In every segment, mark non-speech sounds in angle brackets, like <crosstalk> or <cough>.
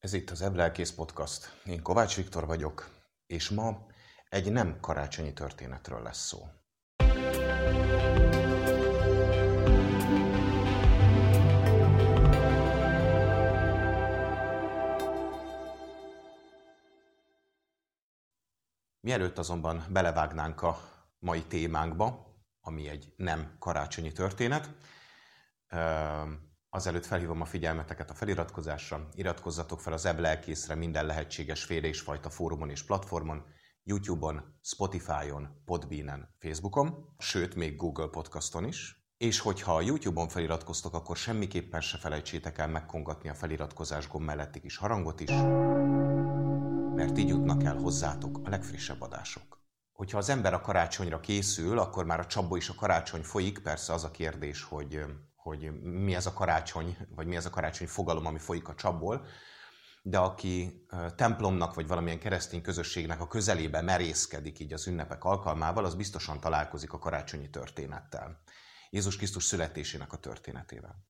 Ez itt az Eblelkész Podcast. Én Kovács Viktor vagyok, és ma egy nem karácsonyi történetről lesz szó. Mielőtt azonban belevágnánk a mai témánkba, ami egy nem karácsonyi történet, Azelőtt felhívom a figyelmeteket a feliratkozásra, iratkozzatok fel az ebb lelkészre minden lehetséges féle és fajta fórumon és platformon, YouTube-on, Spotify-on, Podbean-en, Facebookon, sőt, még Google Podcaston is. És hogyha a YouTube-on feliratkoztok, akkor semmiképpen se felejtsétek el megkongatni a feliratkozás gomb melletti kis harangot is, mert így jutnak el hozzátok a legfrissebb adások. Hogyha az ember a karácsonyra készül, akkor már a csapból is a karácsony folyik, persze az a kérdés, hogy hogy mi ez a karácsony, vagy mi ez a karácsony fogalom, ami folyik a csapból, de aki templomnak vagy valamilyen keresztény közösségnek a közelébe merészkedik így az ünnepek alkalmával, az biztosan találkozik a karácsonyi történettel. Jézus Krisztus születésének a történetével.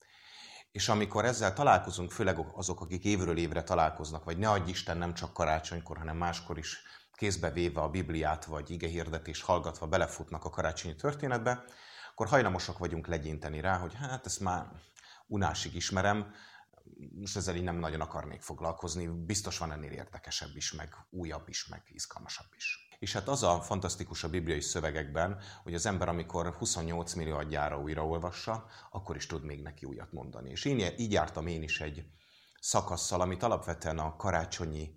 És amikor ezzel találkozunk, főleg azok, akik évről évre találkoznak, vagy ne adj Isten nem csak karácsonykor, hanem máskor is kézbe véve a Bibliát, vagy igehirdetés hallgatva belefutnak a karácsonyi történetbe, akkor hajlamosak vagyunk legyinteni rá, hogy hát ezt már unásig ismerem, most ezzel így nem nagyon akarnék foglalkozni, biztos van ennél érdekesebb is, meg újabb is, meg izgalmasabb is. És hát az a fantasztikus a bibliai szövegekben, hogy az ember, amikor 28 milliárdjára újraolvassa, akkor is tud még neki újat mondani. És én így jártam én is egy szakasszal, amit alapvetően a karácsonyi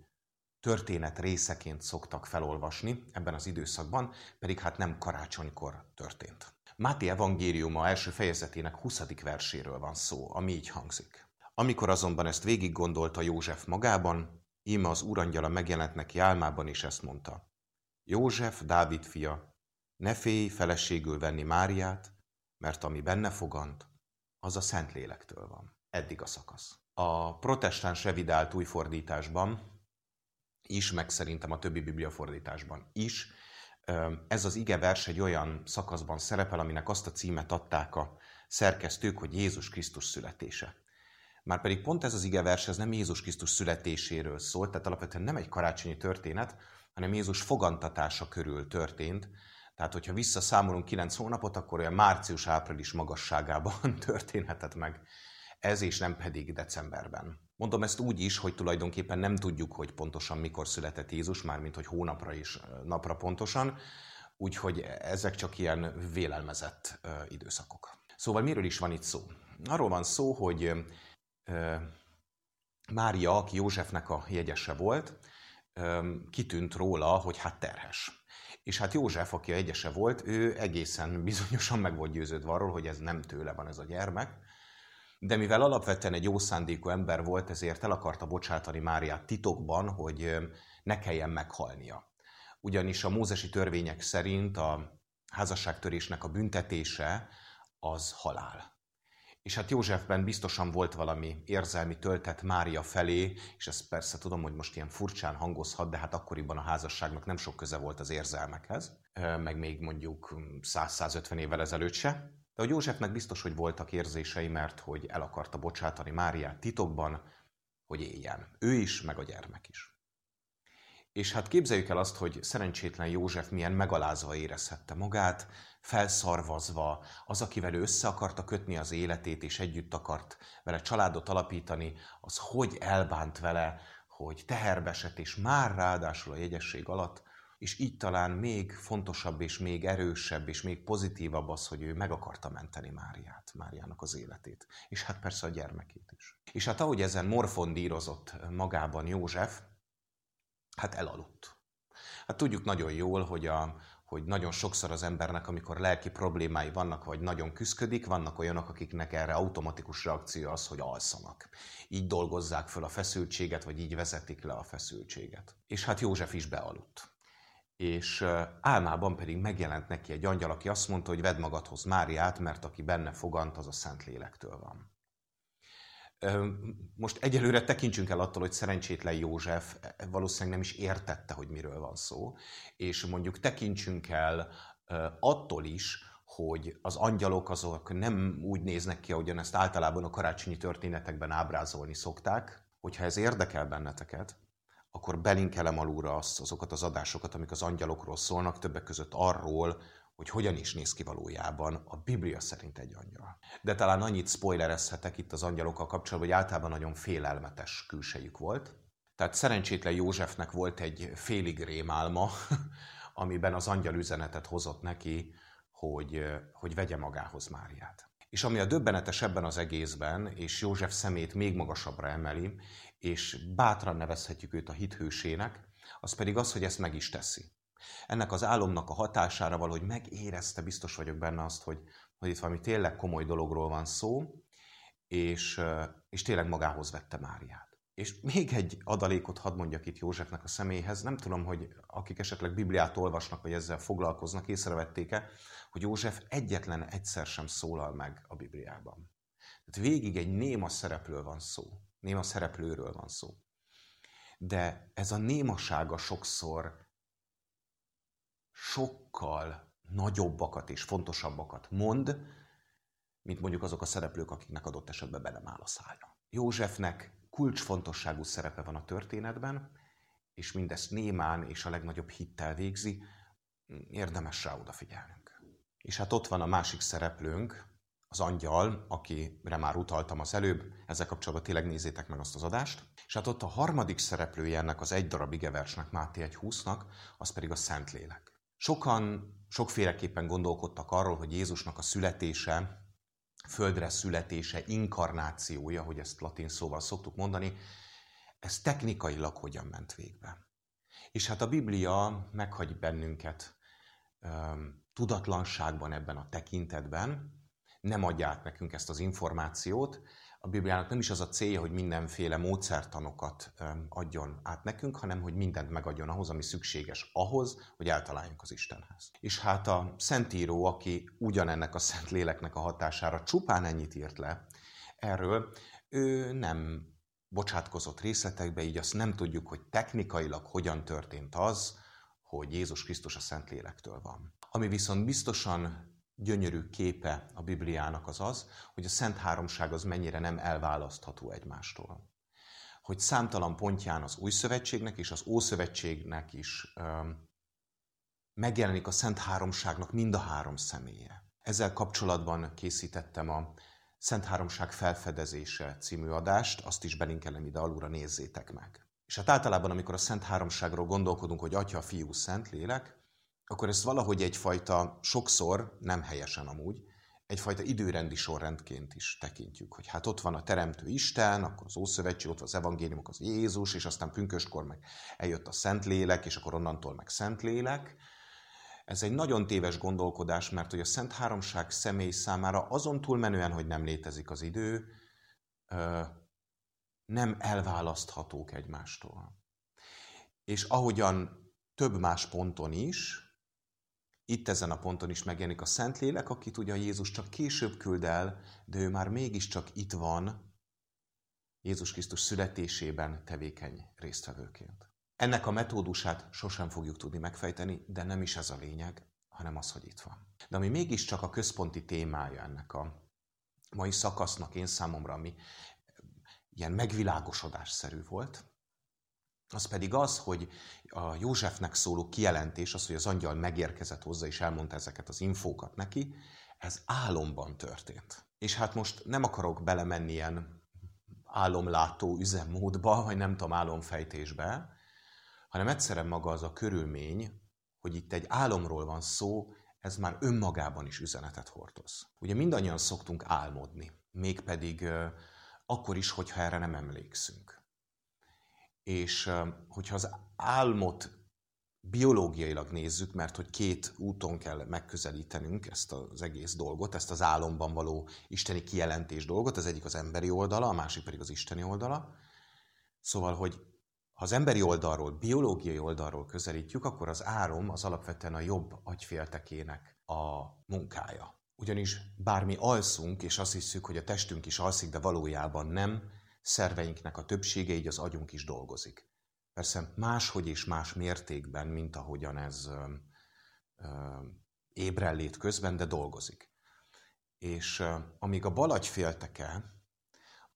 történet részeként szoktak felolvasni ebben az időszakban, pedig hát nem karácsonykor történt. Máté evangéliuma első fejezetének 20. verséről van szó, ami így hangzik. Amikor azonban ezt végig gondolta József magában, íme az úrangyala megjelent neki álmában, és ezt mondta. József, Dávid fia, ne félj feleségül venni Máriát, mert ami benne fogant, az a Szentlélektől van. Eddig a szakasz. A protestáns revidált újfordításban is, meg szerintem a többi bibliafordításban is ez az ige vers egy olyan szakaszban szerepel, aminek azt a címet adták a szerkesztők, hogy Jézus Krisztus születése. Márpedig pont ez az ige vers, ez nem Jézus Krisztus születéséről szólt, tehát alapvetően nem egy karácsonyi történet, hanem Jézus fogantatása körül történt. Tehát, hogyha visszaszámolunk 9 hónapot, akkor olyan március-április magasságában <laughs> történhetett meg ez, és nem pedig decemberben. Mondom ezt úgy is, hogy tulajdonképpen nem tudjuk, hogy pontosan mikor született Jézus, mármint hogy hónapra és napra pontosan, úgyhogy ezek csak ilyen vélelmezett időszakok. Szóval miről is van itt szó? Arról van szó, hogy Mária, aki Józsefnek a jegyese volt, kitűnt róla, hogy hát terhes. És hát József, aki a jegyese volt, ő egészen bizonyosan meg volt győződve arról, hogy ez nem tőle van ez a gyermek, de mivel alapvetően egy jó szándékú ember volt, ezért el akarta bocsátani Máriát titokban, hogy ne kelljen meghalnia. Ugyanis a mózesi törvények szerint a házasságtörésnek a büntetése az halál. És hát Józsefben biztosan volt valami érzelmi töltet Mária felé, és ezt persze tudom, hogy most ilyen furcsán hangozhat, de hát akkoriban a házasságnak nem sok köze volt az érzelmekhez, meg még mondjuk 100-150 évvel ezelőtt se. De a Józsefnek biztos, hogy voltak érzései, mert hogy el akarta bocsátani Máriát titokban, hogy éljen. Ő is, meg a gyermek is. És hát képzeljük el azt, hogy szerencsétlen József milyen megalázva érezhette magát, felszarvazva, az, akivel ő össze akarta kötni az életét, és együtt akart vele családot alapítani, az hogy elbánt vele, hogy teherbesett, és már ráadásul a jegyesség alatt és így talán még fontosabb és még erősebb és még pozitívabb az, hogy ő meg akarta menteni Máriát, Máriának az életét. És hát persze a gyermekét is. És hát ahogy ezen morfondírozott magában József, hát elaludt. Hát tudjuk nagyon jól, hogy, a, hogy nagyon sokszor az embernek, amikor lelki problémái vannak, vagy nagyon küzdik, vannak olyanok, akiknek erre automatikus reakció az, hogy alszanak. Így dolgozzák föl a feszültséget, vagy így vezetik le a feszültséget. És hát József is bealudt és álmában pedig megjelent neki egy angyal, aki azt mondta, hogy vedd magadhoz Máriát, mert aki benne fogant, az a Szent Lélektől van. Most egyelőre tekintsünk el attól, hogy szerencsétlen József e, valószínűleg nem is értette, hogy miről van szó, és mondjuk tekintsünk el attól is, hogy az angyalok azok nem úgy néznek ki, ahogyan ezt általában a karácsonyi történetekben ábrázolni szokták, Hogyha ez érdekel benneteket, akkor belinkelem alulra azt, azokat az adásokat, amik az angyalokról szólnak, többek között arról, hogy hogyan is néz ki valójában a Biblia szerint egy angyal. De talán annyit spoilerezhetek itt az angyalokkal kapcsolatban, hogy általában nagyon félelmetes külsejük volt. Tehát szerencsétlen Józsefnek volt egy félig rémálma, <laughs> amiben az angyal üzenetet hozott neki, hogy, hogy vegye magához Máriát. És ami a döbbenetes ebben az egészben, és József szemét még magasabbra emeli, és bátran nevezhetjük őt a hithősének, az pedig az, hogy ezt meg is teszi. Ennek az álomnak a hatására valahogy megérezte, biztos vagyok benne azt, hogy, hogy itt valami tényleg komoly dologról van szó, és, és tényleg magához vette Máriát. És még egy adalékot hadd mondjak itt Józsefnek a személyhez. Nem tudom, hogy akik esetleg Bibliát olvasnak, vagy ezzel foglalkoznak, észrevették-e, hogy József egyetlen egyszer sem szólal meg a Bibliában. Tehát végig egy néma szereplő van szó. Néma szereplőről van szó. De ez a némasága sokszor sokkal nagyobbakat és fontosabbakat mond, mint mondjuk azok a szereplők, akiknek adott esetben belem áll a szája. Józsefnek kulcsfontosságú szerepe van a történetben, és mindezt némán és a legnagyobb hittel végzi, érdemes rá odafigyelnünk. És hát ott van a másik szereplőnk, az angyal, akire már utaltam az előbb, ezzel kapcsolatban tényleg nézzétek meg azt az adást. És hát ott a harmadik szereplője ennek az egy darab igeversnek, Máté 1.20-nak, az pedig a Szentlélek. Sokan sokféleképpen gondolkodtak arról, hogy Jézusnak a születése, földre születése, inkarnációja, hogy ezt latin szóval szoktuk mondani, ez technikailag hogyan ment végbe. És hát a Biblia meghagy bennünket tudatlanságban ebben a tekintetben, nem adja át nekünk ezt az információt, a Bibliának nem is az a célja, hogy mindenféle módszertanokat adjon át nekünk, hanem hogy mindent megadjon ahhoz, ami szükséges ahhoz, hogy eltaláljunk az Istenhez. És hát a Szentíró, aki ugyanennek a Szent Léleknek a hatására csupán ennyit írt le erről, ő nem bocsátkozott részletekbe, így azt nem tudjuk, hogy technikailag hogyan történt az, hogy Jézus Krisztus a Szent Lélektől van. Ami viszont biztosan gyönyörű képe a Bibliának az az, hogy a Szent Háromság az mennyire nem elválasztható egymástól. Hogy számtalan pontján az Új Szövetségnek és az Ószövetségnek is öm, megjelenik a Szent Háromságnak mind a három személye. Ezzel kapcsolatban készítettem a Szent Háromság felfedezése című adást, azt is belinkelem ide alulra, nézzétek meg. És hát általában, amikor a Szent Háromságról gondolkodunk, hogy Atya, Fiú, Szent Lélek, akkor ezt valahogy egyfajta, sokszor, nem helyesen amúgy, egyfajta időrendi sorrendként is tekintjük, hogy hát ott van a Teremtő Isten, akkor az Ószövetség, ott van az evangéliumok, az Jézus, és aztán pünköskor meg eljött a Szentlélek, és akkor onnantól meg Szentlélek. Ez egy nagyon téves gondolkodás, mert hogy a Szent Háromság személy számára azon túlmenően, hogy nem létezik az idő, nem elválaszthatók egymástól. És ahogyan több más ponton is, itt ezen a ponton is megjelenik a Szentlélek, akit ugye Jézus csak később küld el, de ő már mégiscsak itt van, Jézus Krisztus születésében tevékeny résztvevőként. Ennek a metódusát sosem fogjuk tudni megfejteni, de nem is ez a lényeg, hanem az, hogy itt van. De ami mégiscsak a központi témája ennek a mai szakasznak én számomra, ami ilyen megvilágosodásszerű volt, az pedig az, hogy a Józsefnek szóló kijelentés, az, hogy az angyal megérkezett hozzá és elmondta ezeket az infókat neki, ez álomban történt. És hát most nem akarok belemenni ilyen álomlátó üzemmódba, vagy nem tudom, álomfejtésbe, hanem egyszerűen maga az a körülmény, hogy itt egy álomról van szó, ez már önmagában is üzenetet hordoz. Ugye mindannyian szoktunk álmodni, mégpedig akkor is, hogyha erre nem emlékszünk. És hogyha az álmot biológiailag nézzük, mert hogy két úton kell megközelítenünk ezt az egész dolgot, ezt az álomban való isteni kijelentés dolgot, az egyik az emberi oldala, a másik pedig az isteni oldala. Szóval, hogy ha az emberi oldalról, biológiai oldalról közelítjük, akkor az álom az alapvetően a jobb agyféltekének a munkája. Ugyanis bármi alszunk, és azt hiszük, hogy a testünk is alszik, de valójában nem, szerveinknek a többsége, így az agyunk is dolgozik. Persze máshogy és más mértékben, mint ahogyan ez ö, ö, ébrellét közben, de dolgozik. És ö, amíg a bal agyfélteke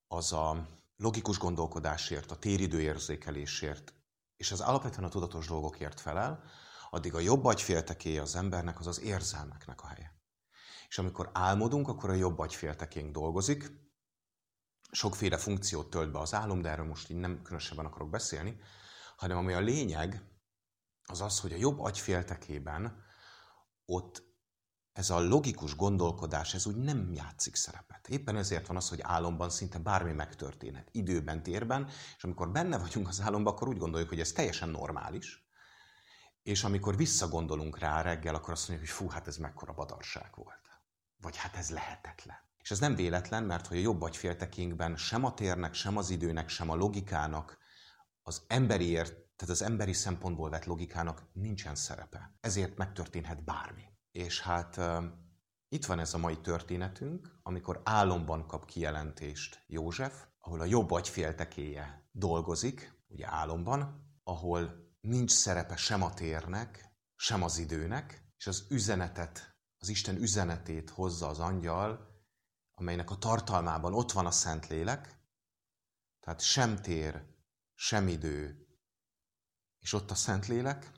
az a logikus gondolkodásért, a téridő érzékelésért, és az alapvetően a tudatos dolgokért felel, addig a jobb agyféltekéje az embernek az az érzelmeknek a helye. És amikor álmodunk, akkor a jobb agyféltekénk dolgozik, sokféle funkciót tölt be az álom, de erről most így nem különösebben akarok beszélni, hanem ami a lényeg, az az, hogy a jobb agyféltekében ott ez a logikus gondolkodás, ez úgy nem játszik szerepet. Éppen ezért van az, hogy álomban szinte bármi megtörténhet, időben, térben, és amikor benne vagyunk az álomban, akkor úgy gondoljuk, hogy ez teljesen normális, és amikor visszagondolunk rá reggel, akkor azt mondjuk, hogy fú, hát ez mekkora badarság volt. Vagy hát ez lehetetlen. És ez nem véletlen, mert hogy a jobb agyféltekénkben sem a térnek, sem az időnek, sem a logikának, az emberiért, tehát az emberi szempontból vett logikának nincsen szerepe. Ezért megtörténhet bármi. És hát itt van ez a mai történetünk, amikor álomban kap kijelentést József, ahol a jobb agyféltekéje dolgozik, ugye álomban, ahol nincs szerepe sem a térnek, sem az időnek, és az üzenetet, az Isten üzenetét hozza az angyal, amelynek a tartalmában ott van a Szentlélek, tehát sem tér, sem idő, és ott a Szentlélek.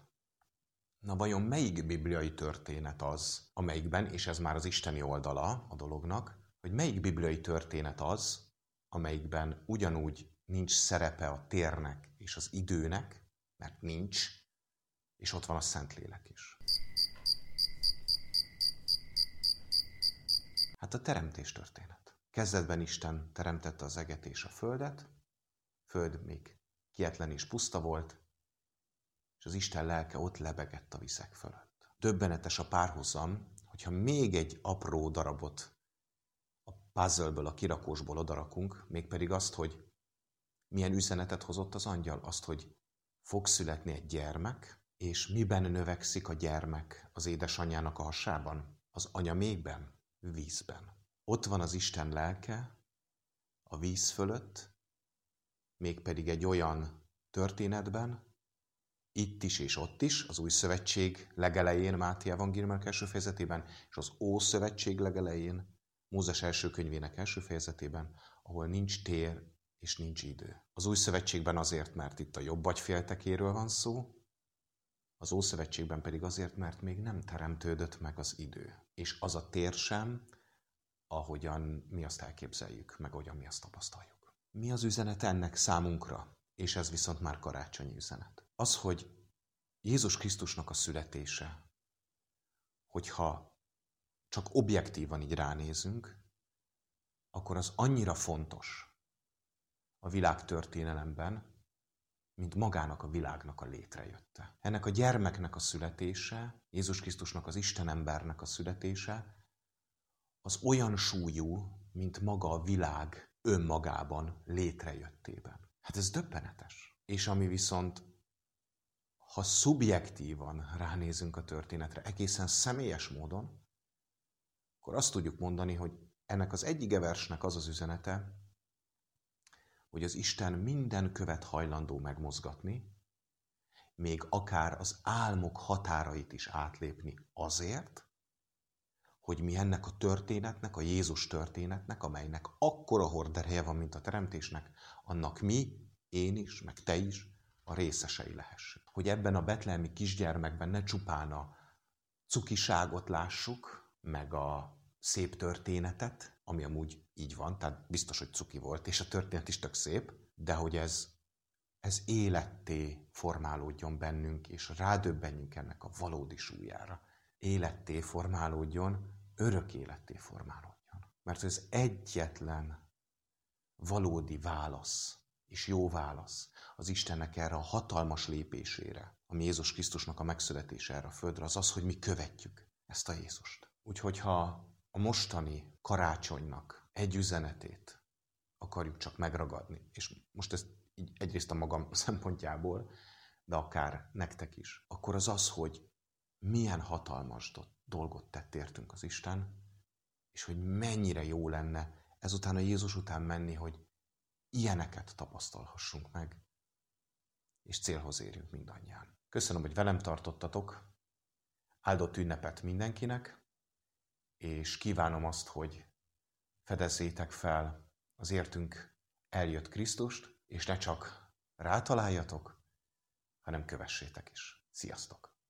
Na vajon melyik bibliai történet az, amelyikben, és ez már az isteni oldala a dolognak, hogy melyik bibliai történet az, amelyikben ugyanúgy nincs szerepe a térnek és az időnek, mert nincs, és ott van a Szentlélek is. Hát a teremtés történet. Kezdetben Isten teremtette az eget és a földet, föld még kietlen és puszta volt, és az Isten lelke ott lebegett a viszek fölött. Döbbenetes a párhuzam, hogyha még egy apró darabot a puzzleből, a kirakósból odarakunk, mégpedig azt, hogy milyen üzenetet hozott az angyal, azt, hogy fog születni egy gyermek, és miben növekszik a gyermek az édesanyjának a hasában? Az anya mélyben? Vízben. Ott van az Isten lelke a víz fölött, mégpedig egy olyan történetben, itt is és ott is, az új szövetség legelején, Máté evangéliumának első fejezetében, és az Ószövetség legelején, Mózes első könyvének első fejezetében, ahol nincs tér és nincs idő. Az új szövetségben azért, mert itt a jobb agyféltekéről van szó, az Ószövetségben pedig azért, mert még nem teremtődött meg az idő. És az a tér sem, ahogyan mi azt elképzeljük, meg ahogyan mi azt tapasztaljuk. Mi az üzenet ennek számunkra? És ez viszont már karácsonyi üzenet. Az, hogy Jézus Krisztusnak a születése, hogyha csak objektívan így ránézünk, akkor az annyira fontos, a világ történelemben, mint magának a világnak a létrejötte. Ennek a gyermeknek a születése, Jézus Krisztusnak az Isten embernek a születése, az olyan súlyú, mint maga a világ önmagában létrejöttében. Hát ez döbbenetes. És ami viszont, ha szubjektívan ránézünk a történetre, egészen személyes módon, akkor azt tudjuk mondani, hogy ennek az egyik versnek az az üzenete, hogy az Isten minden követ hajlandó megmozgatni, még akár az álmok határait is átlépni azért, hogy mi ennek a történetnek, a Jézus történetnek, amelynek akkora hordereje van, mint a teremtésnek, annak mi, én is, meg te is a részesei lehessünk. Hogy ebben a betlehemi kisgyermekben ne csupán a cukiságot lássuk, meg a szép történetet, ami amúgy így van, tehát biztos, hogy cuki volt, és a történet is tök szép, de hogy ez, ez életté formálódjon bennünk, és rádöbbenjünk ennek a valódi súlyára. Életté formálódjon, örök életté formálódjon. Mert ez egyetlen valódi válasz, és jó válasz az Istennek erre a hatalmas lépésére, ami Jézus Krisztusnak a megszületése erre a földre, az az, hogy mi követjük ezt a Jézust. Úgyhogy ha a mostani karácsonynak egy üzenetét akarjuk csak megragadni, és most ezt így egyrészt a magam <laughs> szempontjából, de akár nektek is, akkor az az, hogy milyen hatalmas dolgot tett értünk az Isten, és hogy mennyire jó lenne ezután a Jézus után menni, hogy ilyeneket tapasztalhassunk meg, és célhoz érjünk mindannyian. Köszönöm, hogy velem tartottatok, áldott ünnepet mindenkinek, és kívánom azt, hogy fedezzétek fel az értünk eljött Krisztust, és ne csak rátaláljatok, hanem kövessétek is. Sziasztok!